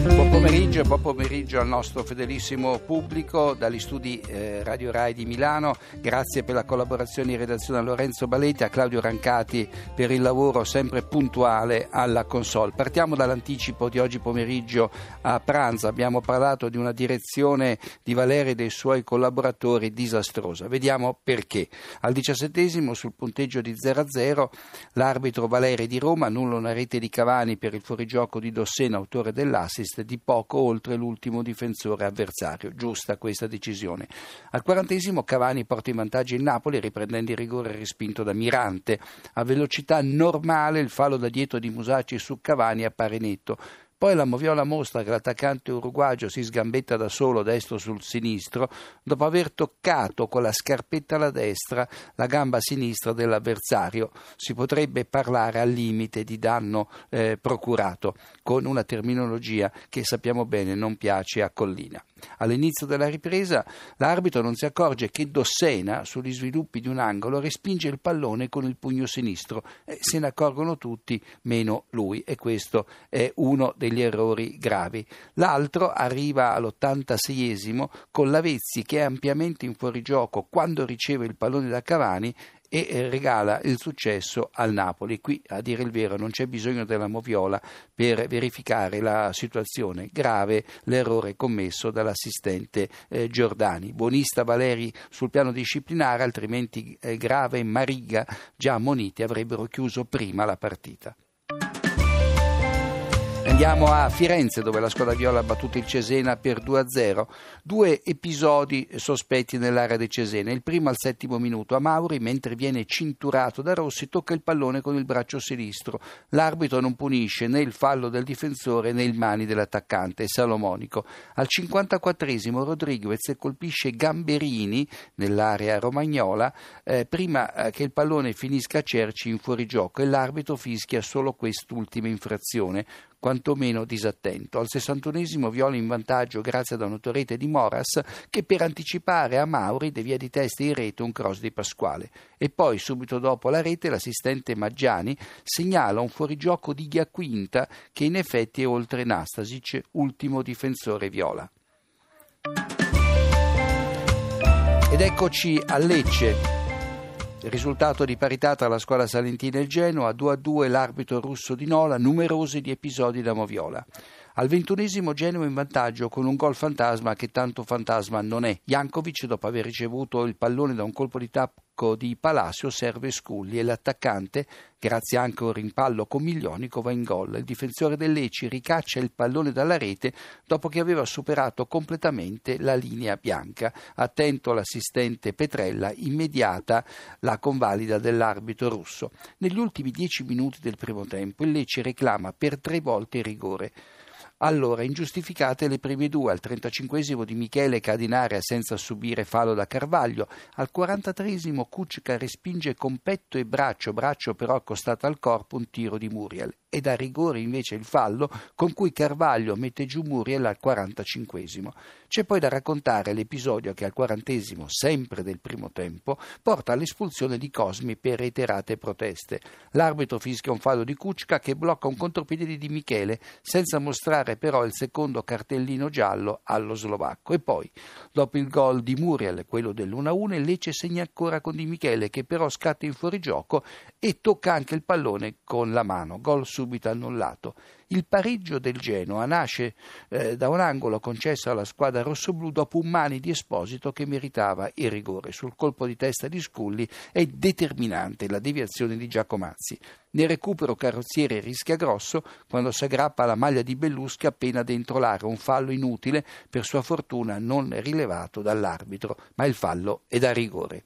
Buon pomeriggio, buon pomeriggio al nostro fedelissimo pubblico dagli studi eh, Radio Rai di Milano. Grazie per la collaborazione in redazione a Lorenzo Baletti, a Claudio Rancati per il lavoro sempre puntuale alla console. Partiamo dall'anticipo di oggi pomeriggio a pranzo. Abbiamo parlato di una direzione di Valeri e dei suoi collaboratori disastrosa. Vediamo perché. Al diciassettesimo sul punteggio di 0-0 l'arbitro Valeri di Roma annulla una rete di Cavani per il fuorigioco di Dossena, autore dell'assist di poco oltre l'ultimo difensore avversario. Giusta questa decisione. Al quarantesimo Cavani porta in vantaggio il Napoli riprendendo il rigore respinto da Mirante. A velocità normale il fallo da dietro di Musacci su Cavani appare netto. Poi la Moviola mostra che l'attaccante uruguagio si sgambetta da solo destro sul sinistro dopo aver toccato con la scarpetta alla destra la gamba sinistra dell'avversario. Si potrebbe parlare al limite di danno eh, procurato, con una terminologia che sappiamo bene non piace a Collina. All'inizio della ripresa l'arbitro non si accorge che Dossena, sugli sviluppi di un angolo, respinge il pallone con il pugno sinistro. Eh, se ne accorgono tutti, meno lui, e questo è uno degli errori gravi. L'altro arriva all'86esimo con Lavezzi che è ampiamente in fuorigioco quando riceve il pallone da Cavani e eh, regala il successo al Napoli. Qui, a dire il vero, non c'è bisogno della moviola per verificare la situazione. Grave l'errore commesso dall'assistente eh, Giordani. Buonista Valeri sul piano disciplinare, altrimenti eh, Grave e Mariga, già ammoniti, avrebbero chiuso prima la partita. Andiamo a Firenze dove la squadra viola ha battuto il Cesena per 2-0. Due episodi sospetti nell'area del Cesena. Il primo al settimo minuto a Mauri, mentre viene cinturato da Rossi, tocca il pallone con il braccio sinistro. L'arbitro non punisce né il fallo del difensore né il mani dell'attaccante, Salomonico. Al 54esimo Rodriguez colpisce Gamberini nell'area romagnola eh, prima eh, che il pallone finisca a Cerci in fuorigioco e l'arbitro fischia solo quest'ultima infrazione quantomeno disattento. Al 61esimo Viola in vantaggio grazie ad un'autorete di Moras che per anticipare a Mauri devia di testa in rete un cross di Pasquale. E poi subito dopo la rete l'assistente Maggiani segnala un fuorigioco di Ghiacquinta che in effetti è oltre Nastasic, ultimo difensore Viola. Ed eccoci a Lecce. Risultato di parità tra la squadra salentina e il Genoa, 2-2 l'arbitro russo di Nola, numerosi di episodi da Moviola. Al ventunesimo Genoa in vantaggio con un gol fantasma che tanto fantasma non è. Jankovic, dopo aver ricevuto il pallone da un colpo di attacco di Palacio serve Sculli e l'attaccante, grazie anche a un rimpallo con Miglionico, va in gol. Il difensore del Lecci ricaccia il pallone dalla rete dopo che aveva superato completamente la linea bianca. Attento l'assistente Petrella, immediata la convalida dell'arbitro russo. Negli ultimi dieci minuti del primo tempo il Lecce reclama per tre volte il rigore. Allora, ingiustificate le prime due, al 35 di Michele Cardinarea senza subire fallo da Carvaglio, al 43 Kuczka respinge con petto e braccio, braccio però accostato al corpo, un tiro di Muriel e da rigore invece il fallo con cui Carvaglio mette giù Muriel al 45 C'è poi da raccontare l'episodio che al 40 sempre del primo tempo, porta all'espulsione di Cosmi per reiterate proteste. L'arbitro fischia un fallo di Kuczka che blocca un contropiede di Michele senza mostrare però il secondo cartellino giallo allo slovacco. E poi, dopo il gol di Muriel, quello dell'1-1, il Lecce segna ancora con Di Michele che però scatta in fuorigioco e tocca anche il pallone con la mano. Gol subito annullato. Il pareggio del Genoa nasce eh, da un angolo concesso alla squadra rossoblù dopo un mani di Esposito che meritava il rigore. Sul colpo di testa di Sculli è determinante la deviazione di Giacomazzi. Nel recupero carrozziere rischia grosso quando si aggrappa alla maglia di Belluschi appena dentro l'area, un fallo inutile, per sua fortuna non rilevato dall'arbitro, ma il fallo è da rigore.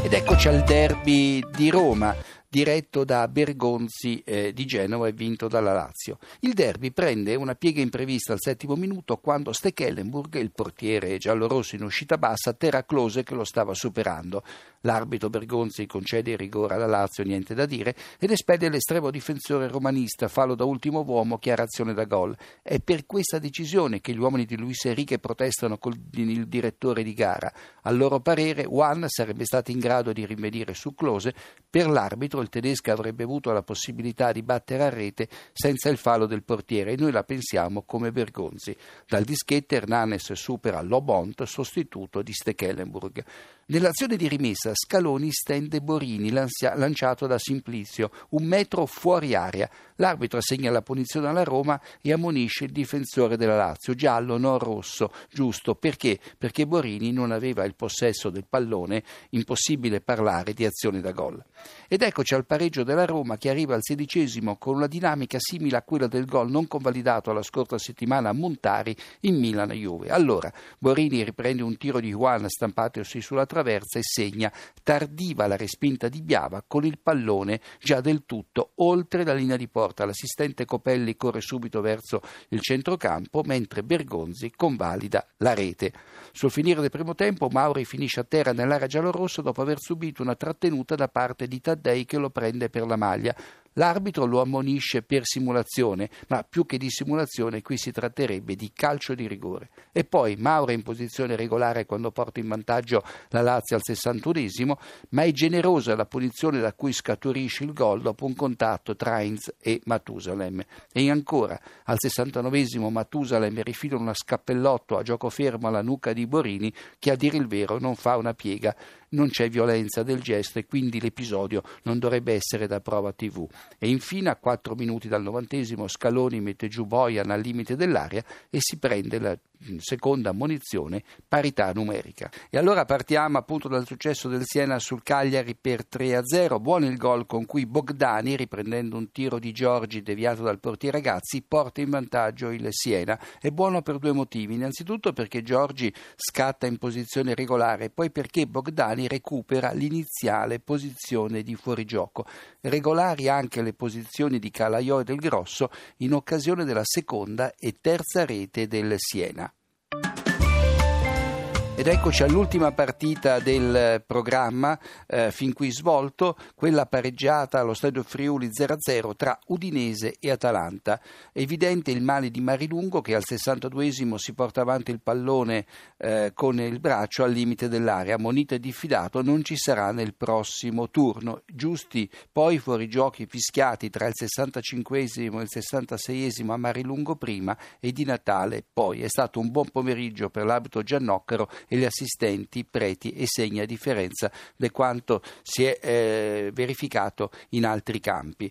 Ed eccoci al derby di Roma diretto da Bergonzi eh, di Genova e vinto dalla Lazio. Il derby prende una piega imprevista al settimo minuto quando Stekelenburg, il portiere giallorosso in uscita bassa, terra Close che lo stava superando. L'arbitro Bergonzi concede il rigore alla Lazio, niente da dire, ed espede l'estremo difensore romanista, fallo da ultimo uomo, chiarazione da gol. È per questa decisione che gli uomini di Luis Enrique protestano con il direttore di gara. A loro parere, Juan sarebbe stato in grado di rimedire su Close, per l'arbitro dentro il tedesco avrebbe avuto la possibilità di battere a rete senza il fallo del portiere e noi la pensiamo come Bergonzi. Dal dischetto Hernanes supera Lobont, sostituto di Stekelenburg. Nell'azione di rimessa Scaloni stende Borini lanciato da Simplizio, un metro fuori area. L'arbitro assegna la punizione alla Roma e ammonisce il difensore della Lazio, giallo non rosso, giusto perché? Perché Borini non aveva il possesso del pallone, impossibile parlare di azione da gol. Ed eccoci al pareggio della Roma che arriva al sedicesimo con una dinamica simile a quella del gol non convalidato la scorsa settimana a Montari in Milan-Juve. Allora, Borini riprende un tiro di Juan stampatosi sulla traversa traversa e segna tardiva la respinta di Biava con il pallone già del tutto oltre la linea di porta. L'assistente Copelli corre subito verso il centrocampo mentre Bergonzi convalida la rete. Sul finire del primo tempo Mauri finisce a terra nell'area giallorossa dopo aver subito una trattenuta da parte di Taddei che lo prende per la maglia. L'arbitro lo ammonisce per simulazione, ma più che di simulazione qui si tratterebbe di calcio di rigore. E poi Mauro è in posizione regolare quando porta in vantaggio la Lazio al 61esimo, ma è generosa la punizione da cui scaturisce il gol dopo un contatto tra Heinz e Matusalem. E ancora, al 69esimo Matusalem rifila una scappellotto a gioco fermo alla nuca di Borini che a dire il vero non fa una piega non c'è violenza del gesto e quindi l'episodio non dovrebbe essere da prova TV. E infine a 4 minuti dal novantesimo Scaloni mette giù Bojan al limite dell'area e si prende la seconda munizione, parità numerica. E allora partiamo appunto dal successo del Siena sul Cagliari per 3-0. Buono il gol con cui Bogdani, riprendendo un tiro di Giorgi deviato dal portiere Ragazzi, porta in vantaggio il Siena. È buono per due motivi. Innanzitutto perché Giorgi scatta in posizione regolare e poi perché Bogdani recupera l'iniziale posizione di fuorigioco. Regolari anche le posizioni di Calaiò e del Grosso in occasione della seconda e terza rete del Siena. Ed eccoci all'ultima partita del programma eh, fin qui svolto, quella pareggiata allo Stadio Friuli 0-0 tra Udinese e Atalanta. È evidente il male di Marilungo che al 62esimo si porta avanti il pallone eh, con il braccio al limite dell'area. Monita e diffidato non ci sarà nel prossimo turno. Giusti poi fuori giochi fischiati tra il 65esimo e il 66esimo a Marilungo prima e di Natale poi. È stato un buon pomeriggio per l'abito Giannoccaro e gli assistenti preti e segna differenza di quanto si è eh, verificato in altri campi.